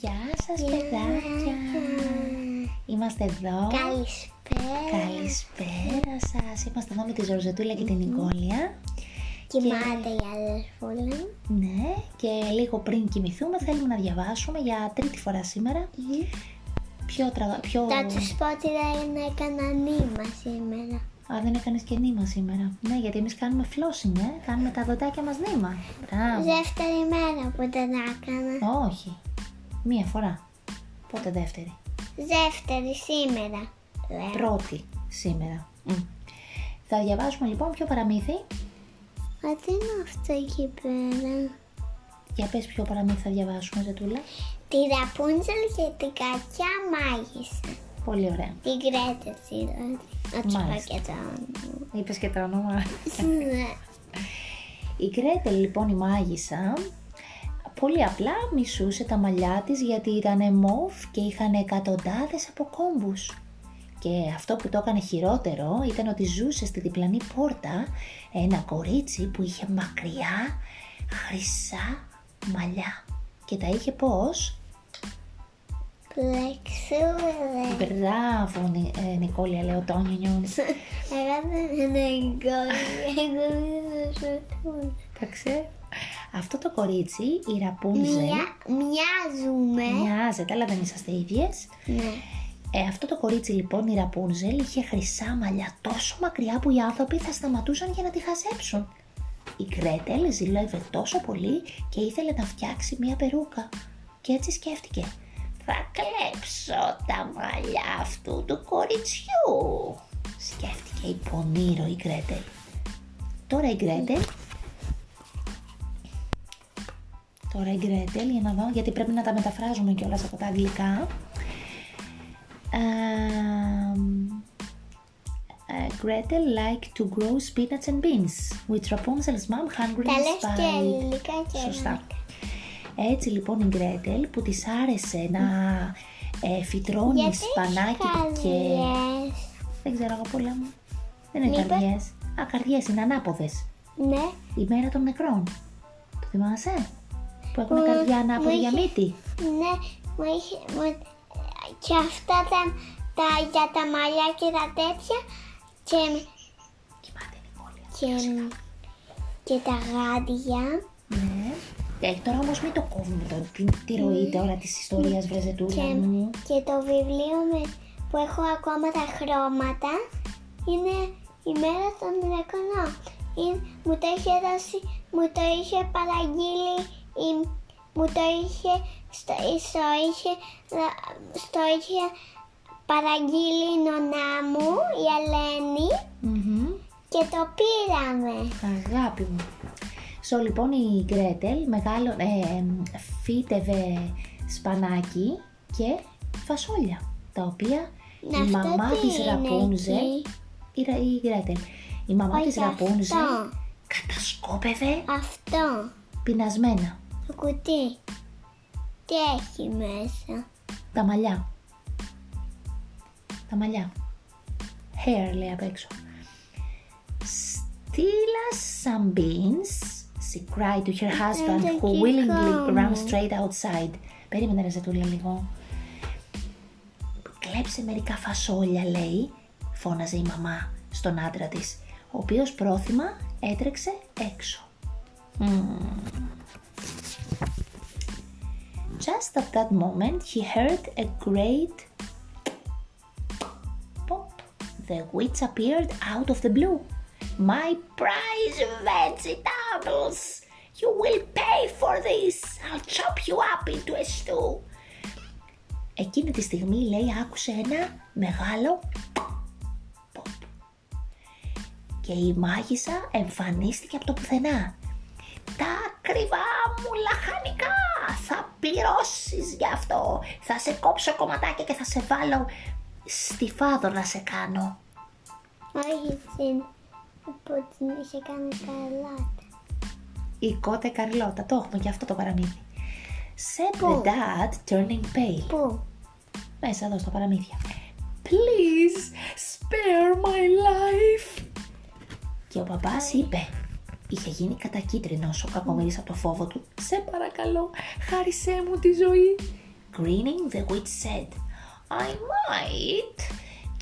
Γεια σας παιδάκια. Είμαστε εδώ. Καλησπέρα. Καλησπέρα σας. Είμαστε εδώ με τη Ζορζετούλα και την Νικόλια. Κοιμάται η αδερφούλα. Ναι, και λίγο πριν κοιμηθούμε θέλουμε να διαβάσουμε για τρίτη φορά σήμερα. Πιο τραγα... Πιο... Θα τους πω ότι δεν έκανα νήμα σήμερα. Α, δεν έκανες και νήμα σήμερα. Ναι, γιατί εμείς κάνουμε flossing, ε. Κάνουμε τα δοντάκια μας νήμα. Μπράβο. Δεύτερη μέρα που δεν έκανα. Όχι. Μία φορά. Πότε δεύτερη; Δεύτερη σήμερα. Λέω. Πρώτη σήμερα. Μμ. Θα διαβάσουμε λοιπόν ποιο παραμύθι. Μα τι είναι αυτό εκεί πέρα; Για πες ποιο παραμύθι θα διαβάσουμε, Ζετούλα. Τη Ραπούνζελ και την κακιά μάγισσα. Πολύ ωραία. Την Γκρέτελ δηλαδή. Να τους πω Μάλιστα. και το όνομα. Είπες και το όνομα. Ναι. Η Γκρέτελ λοιπόν η μάγισσα πολύ απλά μισούσε τα μαλλιά της γιατί ήταν μοβ και είχαν εκατοντάδες από κόμβους. Και αυτό που το έκανε χειρότερο ήταν ότι ζούσε στη διπλανή πόρτα ένα κορίτσι που είχε μακριά χρυσά μαλλιά. Και τα είχε πώς; Πλεξούλε. Μπράβο Νι- ε, Νικόλια λέω το νιονιόνι. Εγώ δεν είναι εγκόλια. Εγώ δεν σου Εντάξει. Αυτό το κορίτσι, η Ραπούνζελ, Μια, μοιάζουμε. μοιάζεται αλλά δεν είσαστε ίδιες. Ναι. Ε, αυτό το κορίτσι λοιπόν, η Ραπούνζελ, είχε χρυσά μαλλιά τόσο μακριά που οι άνθρωποι θα σταματούσαν για να τη χαζέψουν. Η Γκρέτελ ζηλεύε τόσο πολύ και ήθελε να φτιάξει μία περούκα. Και έτσι σκέφτηκε. Θα κλέψω τα μαλλιά αυτού του κοριτσιού. Σκέφτηκε η πονήρο η Γκρέτελ. Τώρα η Γκρέτελ... Τώρα η Γκρέτελ, για να δω, γιατί πρέπει να τα μεταφράζουμε κιόλας από τα αγγλικά. Um, uh, Gretel liked to grow spinach and beans, with Rapunzel's mom hungry Τα and λες και spied. ελληνικά και Σωστά. ελληνικά. Έτσι λοιπόν η Γκρέτελ που της άρεσε να ε, φυτρώνει Γιατί σπανάκι και... καρδιές; Δεν ξέρω εγώ πολλά μου. Δεν είναι Μήπως- καρδιές. Α, καρδιές είναι ανάποδες. Ναι. Η μέρα των νεκρών. Το θυμάσαι; Που έχουν Μου- καρδιά μου ανάποδη για είχε- μύτη. Ναι. Μου είχε... Μου... Και αυτά τα, τα, για τα μαλλιά και τα τέτοια και, Κοιμάται η Νικόλια. και, και τα γάντια. Ναι. Ε, τώρα όμως μην το κόβουμε το, τη, τη ροή τώρα της ιστορίας βρεζετούλα Και, μου. και το βιβλίο με, που έχω ακόμα τα χρώματα είναι η μέρα των νεκρών. Είναι, μου το είχε δώσει, μου το είχε παραγγείλει, η, μου το είχε, στο, στο, είχε, στο είχε παραγγείλει η νονά μου, η Ελένη, Μμμ. και το πήραμε. Αγάπη μου. So, λοιπόν η Γκρέτελ μεγάλο, ε, φύτευε σπανάκι και φασόλια, τα οποία η Αυτό μαμά τι της είναι Ραπούνζελ, εκεί; η, Ρα- η Γκρέτελ, η μαμά Όχι της Ραπούνζελ αυτό. κατασκόπευε Αυτό, πεινασμένα το κουτί. Τι έχει μέσα; τα μαλλιά. Τα μαλλιά. Hair λέει απ' έξω. Steal us some beans, she cried to her husband δεν who το willingly κοιτάω. ran straight outside. Περίμενε ρε Ζετούλα λίγο. Κλέψε μερικά φασόλια λέει, φώναζε η μαμά στον άντρα της, ο οποίος πρόθυμα έτρεξε έξω. Μμμ. Just at that moment, he heard a great pop. The witch appeared out of the blue. My prize vegetables! You will pay for this! I'll chop you up into a stew! Εκείνη τη στιγμή, λέει, άκουσε ένα μεγάλο pop. Και η μάγισσα εμφανίστηκε από το πουθενά. Τα ακριβά μου λαχανικά! Θα πληρώσεις γι' αυτό! Θα σε κόψω κομματάκια και θα σε βάλω στη φάδο να σε κάνω. Όχι την που την είχε κάνει καλά. Η κότε Καρλώτα, το έχουμε και αυτό το παραμύθι. Said the Πού; dad turning pale. Πού; Μέσα εδώ στα παραμύθια. Please spare my life. Και ο παπάς είπε, είχε γίνει κατακίτρινος ο κακομύρης από το φόβο του. Σε παρακαλώ, χάρισέ μου τη ζωή. Grinning, the witch said, I might.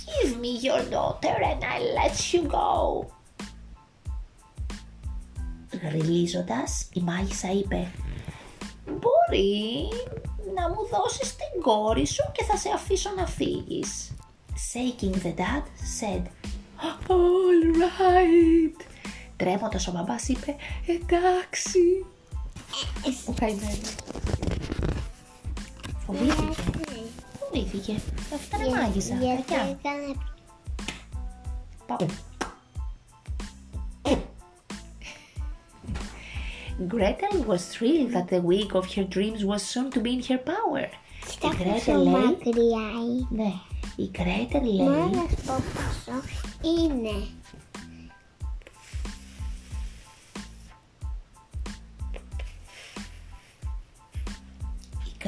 Give me your daughter and I'll let you go. Γριλίζοντας, η μάγισσα είπε «Μπορεί να μου δώσεις την κόρη σου και θα σε αφήσω να φύγεις». Shaking the dad said «All right». Τρέμοντας ο μπαμπάς είπε «Εντάξει». Ο καημένος. Φοβήθηκε. Φοβήθηκε. Αυτή ήταν μάγισσα. Γιατί Κακιά. έκανε Πάμε. Gretel was thrilled that the wig of her dreams was soon to be in her power. Η Κοίτα Gretel πόσο λέει, μακριά είναι. ναι, η Gretel Μόνο λέει, να σου πω πόσο είναι.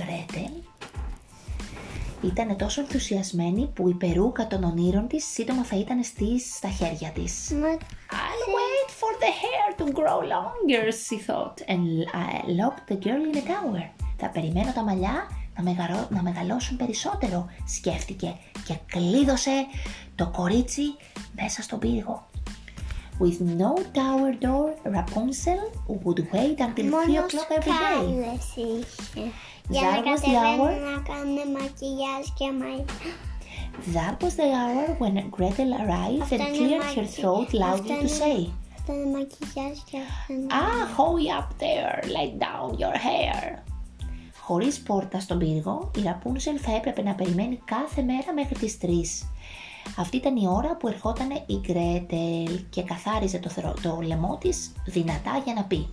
Η Gretel ήταν τόσο ενθουσιασμένη που η περούκα των ονείρων της σύντομα θα ήταν στις, στα χέρια της. Μα I'll wait for the hair to grow longer, she thought, and I locked the girl in a tower. Θα περιμένω τα μαλλιά να, μεγαρώ- να μεγαλώσουν περισσότερο, σκέφτηκε και κλείδωσε το κορίτσι μέσα στον πύργο. With no tower door, Rapunzel would wait until 3 μόνος o'clock every day. Σκάλες είχε. Για That να was the κατεβαίνουν hour. να κάνουν μακιγιάζ και μαλλιά. That was the hour when Gretel arrived Αυτά and είναι cleared her μακι- throat αυτά loudly to είναι- say, Αυτό είναι μακιγιάζ και αυτό είναι... Ah, hurry up there, let down your hair. Χωρίς πόρτα στον πύργο, η Ραπούνσελ θα έπρεπε να περιμένει κάθε μέρα μέχρι τις 3. Αυτή ήταν η ώρα που ερχόταν η Γκρέτελ και καθάριζε το, θερό- το λαιμό της δυνατά για να πει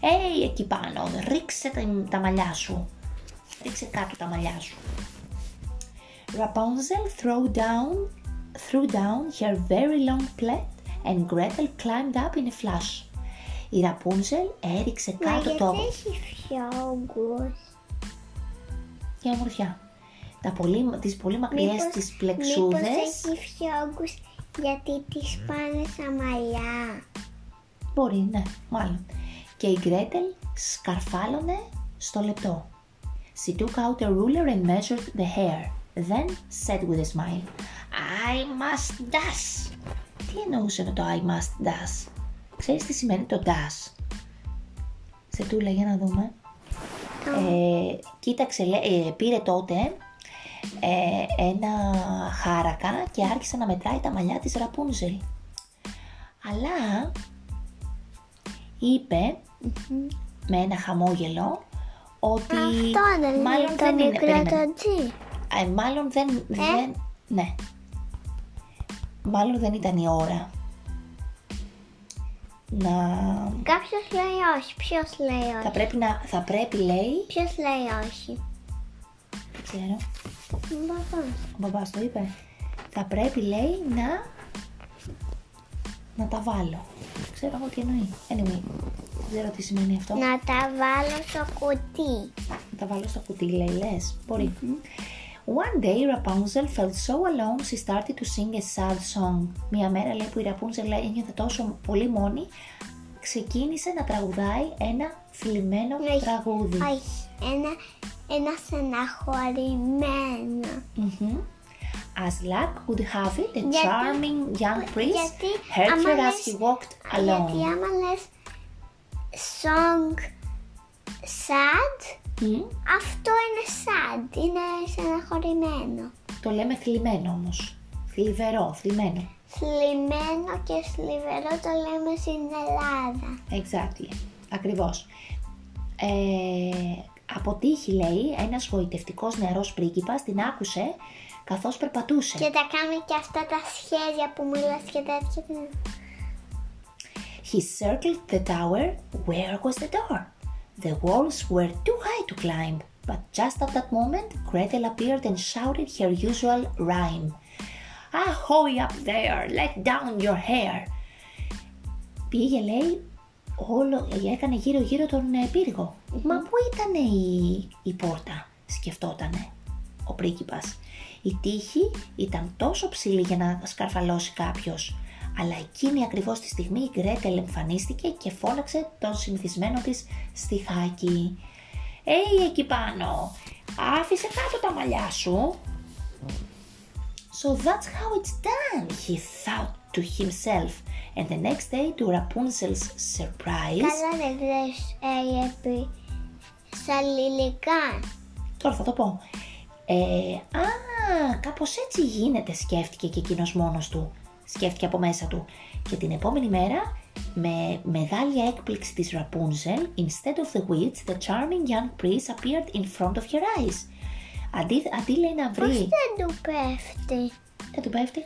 «Έι, εκεί πάνω, ρίξε τα, τα μαλλιά σου, ρίξε κάτω τα μαλλιά σου». Rapunzel threw down, threw down her very long plait and Gretel climbed up in a flash. Η Ραπούνζελ έριξε Μα κάτω γιατί το... έχεις φιόγκους. Για ομορφιά. Τα πολύ, τις πολύ μακριές Μήπως- τις Μήπως πλεξούδες. έχει φιόγκους γιατί τις πάνε στα μαλλιά; Μπορεί, ναι, μάλλον. Και η Γκρέτελ σκαρφάλωνε στο λεπτό. She took out a ruler and measured the hair. Then said with a smile, I must dash. Τι εννοούσε με το I must dash; Ξέρεις τι σημαίνει το dash; Σε τούλα για να δούμε. Ε, κοίταξε, λέ- ε, πήρε τότε ε, ένα χάρακα και άρχισε να μετράει τα μαλλιά της Ραπούνζελ. Αλλά είπε με ένα χαμόγελο ότι Αυτό δεν μάλλον είναι το δεν είναι, μικρό περίμενε. το τζι. Ε, μάλλον δεν, δεν, ναι. Μάλλον δεν ήταν η ώρα να... Κάποιος λέει όχι. Ποιος λέει Θα όχι. πρέπει να, θα πρέπει λέει, Ποιος λέει όχι; δεν ξέρω, Ο μπαμπάς. ο μπαμπάς το είπε, θα πρέπει λέει να, να τα βάλω. Δεν ξέρω εγώ τι εννοεί. Anyway, δεν ξέρω τι σημαίνει αυτό. Να τα βάλω στο κουτί. Να τα βάλω στο κουτί, λέει, λες. Μπορεί. One day Rapunzel felt so alone she started to sing a sad song. Μια μέρα λέει που η Rapunzel ένιωθε τόσο πολύ μόνη, ξεκίνησε να τραγουδάει ένα θλιμμένο Όχι. τραγούδι. Όχι. Ένα, ένα στεναχωρημένο. Mhm. As luck would have it, a Γιατί- charming young prince γιατί heard άμα her as λες- he walked Γιατί alone. άμα λες song sad, Μμ, αυτό είναι sad. Είναι στεναχωρημένο. Το λέμε θλιμμένο όμως. Θλιβερό, θλιμμένο. Θλιμμένο και σλιβερό το λέμε στην Ελλάδα. Exactly. Ακριβώς. Ε, από τύχη λέει ένας γοητευτικός νεαρός πρίγκιπας την άκουσε καθώς περπατούσε. Και τα κάνει και αυτά τα σχέδια που μιλάς και τέτοια. He circled the tower. Where was the door? The walls were too high to climb. But just at that moment, Gretel appeared and shouted her usual rhyme. Ahoy up there! Let down your hair! Πήγε λέει, όλο, έκανε γύρω γύρω τον ε, πύργο. Μα πού ήταν η, η πόρτα, σκεφτότανε ο πρίγκιπας. Η τύχη ήταν τόσο ψηλή για να σκαρφαλώσει κάποιος. Αλλά εκείνη ακριβώς τη στιγμή η Γκρέτελ εμφανίστηκε και φώναξε τον συνηθισμένο της στιχάκι. «Έι εκεί πάνω, Άφησε κάτω τα μαλλιά σου. So that's how it's done, he thought to himself. And the next day, to Rapunzel's surprise, Καλά δεν λες έπι στα λιλικά. τώρα θα το πω. Ε, α, κάπως έτσι γίνεται, σκέφτηκε και εκείνος μόνος του. Σκέφτηκε από μέσα του. Και την επόμενη μέρα, με μεγάλη έκπληξη της Rapunzel, instead of the witch, the charming young prince appeared in front of her eyes. Αντί, αντί λέει να Πώς βρει... δεν του πέφτει; Δεν του πέφτει.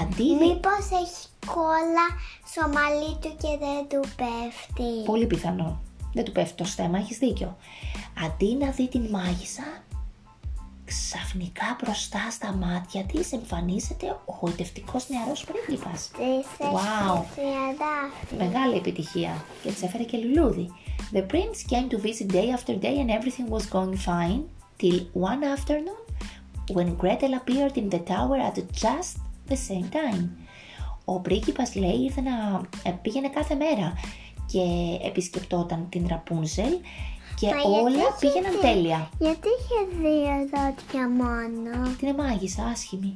Αντί λέει... Μήπως έχει κόλλα στο μαλλί του και δεν του πέφτει; Πολύ πιθανό. Δεν του πέφτει το στέμα, έχεις δίκιο. Αντί να δει την μάγισσα, ξαφνικά μπροστά στα μάτια της εμφανίζεται ο γοητευτικός νεαρός πρίγκιπας. Τι θες Wow. τριαντάφυλλο. Μεγάλη επιτυχία και της έφερε και λουλούδι. The prince came to visit day after day and everything was going fine till one afternoon when Gretel appeared in the tower at just the same time. Ο πρίγκιπας λέει ήρθε να ε, πήγαινε κάθε μέρα και επισκεπτόταν την Ραπούνζελ και Μα γιατί όλα είχε πήγαιναν δει- τέλεια. Γιατί είχε δύο δόντια μόνο; Την είναι μάγισσα, άσχημη.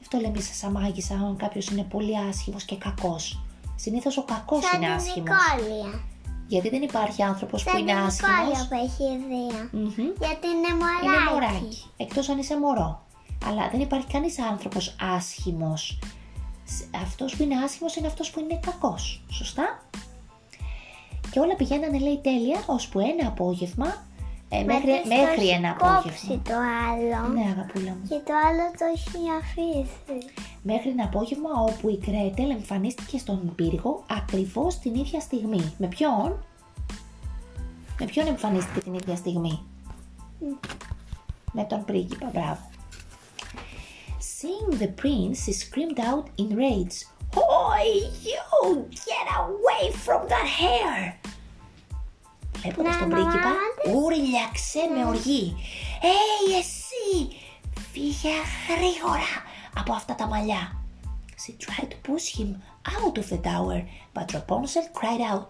Αυτό λέμε σε σαν μάγισσα, αν κάποιος είναι πολύ άσχημος και κακός. Συνήθως ο κακός Σαν είναι την άσχημος. Νικόλια. Γιατί δεν υπάρχει άνθρωπος που Σαν είναι την άσχημος. Νικόλια που έχει δύο. Μμμ. Γιατί είναι μωράκι. Είναι μωράκι. Εκτός αν είσαι μωρό. Αλλά δεν υπάρχει κανείς άνθρωπος άσχημος. Σ- Αυτός που είναι άσχημος είναι αυτός που είναι κακός. Σωστά; Και όλα πηγαίνανε λέει τέλεια, ώσπου ένα απόγευμα, ε, μέχρι, Μα της μέχρι το ένα έχει κόψει απόγευμα. το άλλο. Ναι αγαπούλα μου. Και το άλλο το έχει αφήσει. Μέχρι ένα απόγευμα όπου η Κρέτελ εμφανίστηκε στον πύργο ακριβώς την ίδια στιγμή. Με ποιον; Με ποιον εμφανίστηκε την ίδια στιγμή; Με τον πρίγκιπα, μπράβο. Seeing the prince, she screamed out in rage. Oi, you! Get away from that hair! Βλέποντας Ναι, τον μαμά, πρίγκιπα, δεν- ούρλιαξε με οργή. «Έι, εσύ! Φύγε γρήγορα από αυτά τα μαλλιά!» She tried to push him out of the tower, but Rapunzel cried out,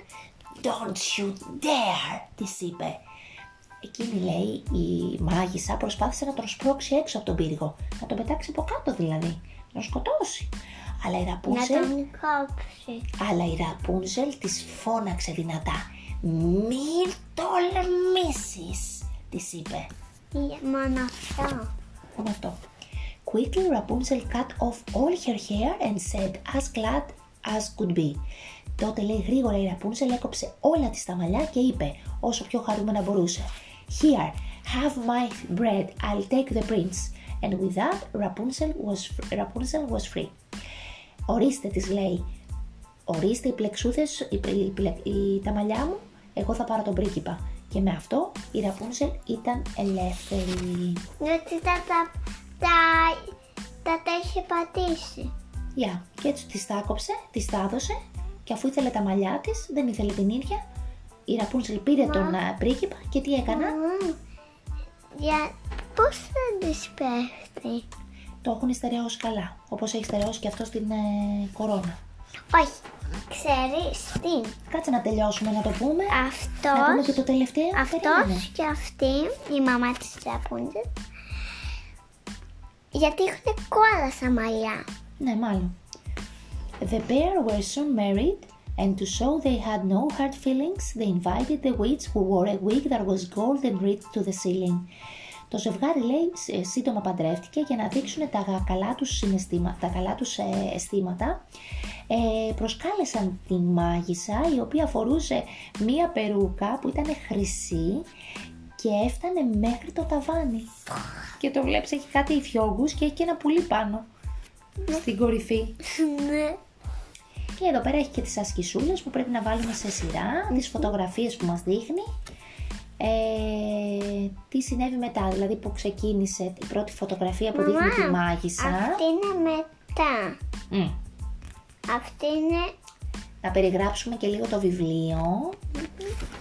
«Don't you dare!» της είπε. Εκείνη λέει, η μάγισσα προσπάθησε να τον σπρώξει έξω από τον πύργο, να τον πετάξει από κάτω δηλαδή, να τον σκοτώσει. Αλλά η Να Ραπούνζελ, τον κόψεις. αλλά η Ραπούνζελ της φώναξε δυνατά. «Μην τολμήσεις!» της είπε. Ή Μόνο αυτό. Μόνο αυτό. Quickly Rapunzel cut off all her hair and said as glad as could be. Τότε λέει γρήγορα η Rapunzel έκοψε όλα της τα μαλλιά και είπε όσο πιο χαρούμενα μπορούσε Here, have my bread, I'll take the prince. And with that, Rapunzel was, Rapunzel was free. Ορίστε της λέει, ορίστε οι πλεξούδες, οι, οι, πλε- οι- τα μαλλιά μου, εγώ θα πάρω τον πρίγκιπα. Και με αυτό η Rapunzel ήταν ελεύθερη. Γιατί τα, τα, τα, τα, τα είχε πατήσει. Γεια. Και έτσι τις τα άκοψε, τις τα έδωσε και αφού ήθελε τα μαλλιά της, δεν ήθελε την ίδια, η Ραπούνσελ πήρε τον α, πρίγκιπα και τι έκανα, Μμμ. Για... Πώς δεν της πέφτει; Το έχουν στερεώσει καλά, όπως έχει στερεώσει και αυτό στην ε, κορώνα. Όχι. Ξέρεις τι; Κάτσε να τελειώσουμε να το πούμε. Να πούμε και Αυτός, το τελευταίο. Περίμενε. αυτός και αυτή, η μαμά της Ραπούντζελ, γιατί έχουν κόλλα στα μαλλιά. Ναι, μάλλον. The pair were soon married and to show they had no hard feelings, they invited the witch who wore a wig that was gold and reached to the ceiling. Το ζευγάρι λέει σ- σύντομα παντρεύτηκε για να δείξουν τα καλά τους, συναισθήμα, τα καλά τους ε, αισθήματα. Ε, προσκάλεσαν την μάγισσα η οποία φορούσε μία περούκα που ήταν χρυσή και έφτανε μέχρι το ταβάνι. Και το βλέπεις έχει κάτι υφιόγκους και έχει και ένα πουλί πάνω στην κορυφή. Ναι. Και εδώ πέρα έχει και τις ασκησούλες που πρέπει να βάλουμε σε σειρά, τις φωτογραφίες που μας δείχνει, ε, τι συνέβη μετά, δηλαδή που ξεκίνησε η πρώτη φωτογραφία που δείχνει τη μάγισσα. Αυτή είναι μετά. Μμ. Αυτή είναι... Να περιγράψουμε και λίγο το βιβλίο,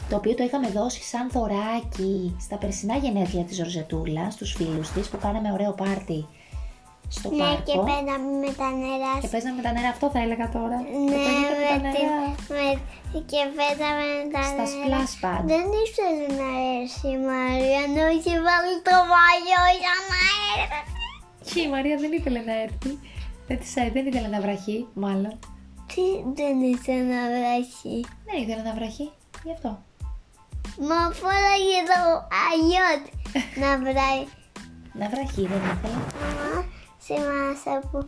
το οποίο το είχαμε δώσει σαν δωράκι στα περσινά γενέθλια της Ροζετούλα, στους φίλους της, που κάναμε ωραίο πάρτι στο Ναι, πάρκο. και πέταμε με τα νεράς. Και παίζαμε με τα νερά, αυτό θα έλεγα τώρα. Και Ναι, παίζαμε με τα με, την, νερά. με Και πέταμε τα Στα νερά. splash pad. Δεν ήθελε να έρθει η Μαρία, ενώ είχε βάλει το μαλλιό για να έρθει. Και η Μαρία δεν ήθελε να έρθει. Δεν, της, δεν ήθελε να βραχεί, μάλλον. Τι δεν ήθελε να βράσει. Δεν ήθελε να βραχεί. Γι' αυτό. Μα φόραγε το αγιότ να βράει. Να βραχεί δεν ήθελε. Μαμά, θυμάσαι που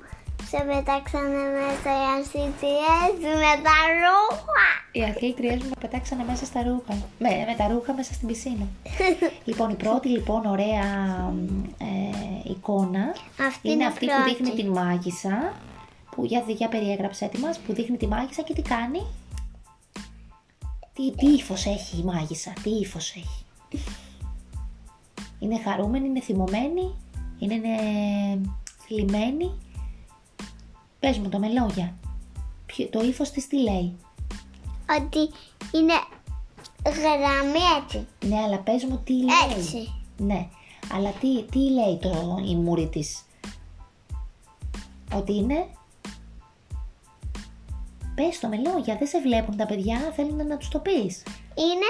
σε πετάξανε μέσα οι ασυτιές με τα ρούχα. Οι αθλήτριές μου με πετάξανε μέσα στα ρούχα. Με, με τα ρούχα μέσα στην πισίνα. λοιπόν, η πρώτη λοιπόν ωραία ε, εικόνα Αυτή είναι είναι αυτή που πρώτη. δείχνει την μάγισσα. Που για, για περιέγραψέ τη μας, που δείχνει τη μάγισσα και τι κάνει. Τι, τι ύφος έχει η μάγισσα, τι ύφος έχει. Είναι χαρούμενη, είναι θυμωμένη, είναι, είναι θλιμμένη. Πες μου το με λόγια. Ποιο- Το ύφος της τι λέει; Ότι είναι γραμμή έτσι. Ναι, αλλά πες μου τι λέει. Έτσι. Ναι, αλλά τι, τι λέει το, η μούρη της; Ότι είναι... Πες το με λόγια, δεν σε βλέπουν τα παιδιά, θέλουν να τους το πεις. Είναι,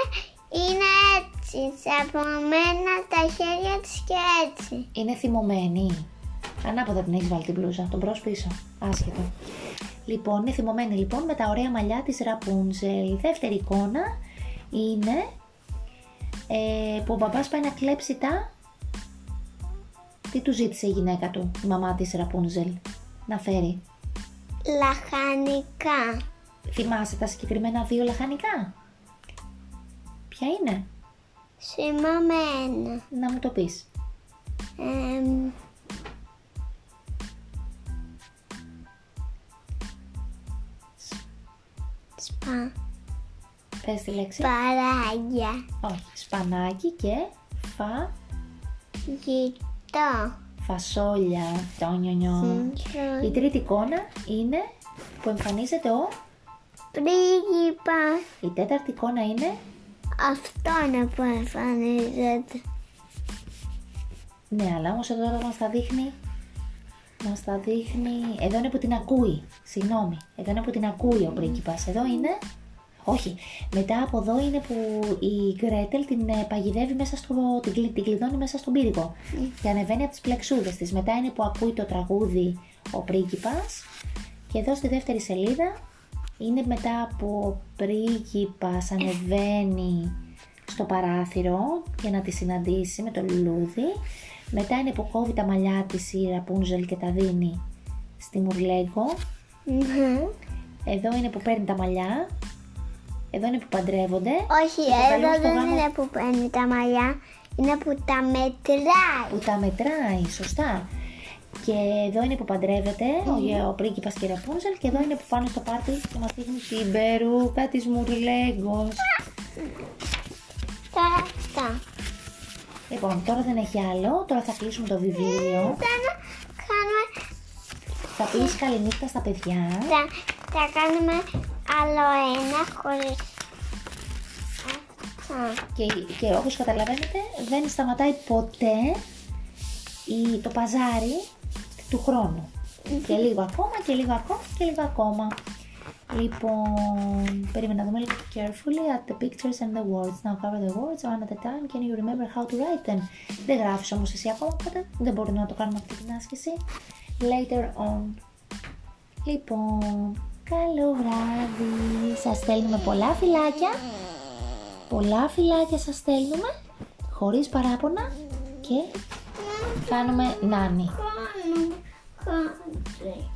είναι έτσι, σαπωμένα τα χέρια της και έτσι. Είναι θυμωμένη. Ανάποδα την έχεις βάλει την μπλούζα, τον μπρος πίσω. Άσχετο. Λοιπόν, είναι θυμωμένη λοιπόν με τα ωραία μαλλιά της Ραπούνζελ. Η δεύτερη εικόνα είναι ε, που ο μπαμπάς πάει να κλέψει τα... Τι του ζήτησε η γυναίκα του, η μαμά της Ραπούνζελ, να φέρει. Λαχανικά. Θυμάσαι τα συγκεκριμένα δύο λαχανικά; Ποια είναι, Σημαμένα. να μου το πεις. Εμ, σπα, Πες τη λέξη. παράγια, Όχι, σπανάκι και φα, γητό, φασόλια. Το νιονιό. Η τρίτη εικόνα είναι που εμφανίζεται ο. πρίγκιπα. Η τέταρτη εικόνα είναι. Αυτό είναι που εμφανίζεται. Ναι, αλλά όμως εδώ μας τα δείχνει. Μας τα δείχνει. Εδώ είναι που την ακούει. Συγγνώμη. Εδώ είναι που την ακούει ο πρίγκιπας. Εδώ είναι. Όχι. Μετά από εδώ είναι που η Γκρέτελ την ε, παγιδεύει μέσα στο. την, κλει- την κλειδώνει μέσα στον πύργο. Και ανεβαίνει από τις πλεξούδες της. Μετά είναι που ακούει το τραγούδι ο πρίγκιπας. Και εδώ στη δεύτερη σελίδα είναι μετά που ο πρίγκιπας ανεβαίνει στο παράθυρο για να τη συναντήσει με το λουλούδι. Μετά είναι που κόβει τα μαλλιά της η Ραπούνζελ και τα δίνει στη Μουρλέγκο. Μμμ. Εδώ είναι που παίρνει τα μαλλιά. Εδώ είναι που παντρεύονται. Όχι, Και που καλούν εδώ στο δεν γάμο είναι που παίρνει τα μαλλιά, είναι που τα μετράει. Που τα μετράει, σωστά. Και εδώ είναι που παντρεύεται ο, ο πρίγκιπας και η Ραπούνζελ. Και εδώ είναι που πάνε στο πάρτι και μας δείχνει την περούκα της Μουρλέγκος. Τώρα αυτά. Λοιπόν, τώρα δεν έχει άλλο. Τώρα θα κλείσουμε το βιβλίο. Τώρα κάνουμε, Θα πεις καληνύχτα στα παιδιά. θα, θα κάνουμε άλλο ένα χωρίς αυτά. Και, και όπως καταλαβαίνετε δεν σταματάει ποτέ η, το παζάρι του χρόνου. Και λίγο ακόμα και λίγο ακόμα και λίγο ακόμα. Λοιπόν, περίμενα να δούμε λίγο carefully at the pictures and the words. Now cover the words one at a time. Can you remember how to write them? Δεν γράφεις όμως εσύ ακόμα, οπότε δεν μπορούμε να το κάνουμε αυτή την άσκηση. Later on. Λοιπόν, καλό βράδυ. Σας στέλνουμε πολλά φιλάκια. Πολλά φιλάκια σας στέλνουμε. Χωρίς παράπονα. Και κάνουμε νάνι. Κάνω, κάνω.